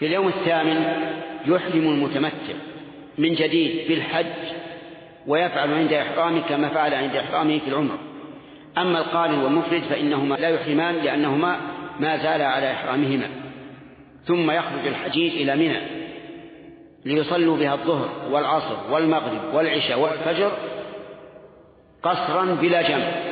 في اليوم الثامن يحرم المتمتع من جديد بالحج ويفعل عند إحرامه كما فعل عند إحرامه في العمر أما القارن والمفرد فإنهما لا يحرمان لأنهما ما زالا على إحرامهما. ثم يخرج الحجيج إلى منى ليصلوا بها الظهر والعصر والمغرب والعشاء والفجر قصرا بلا جمع.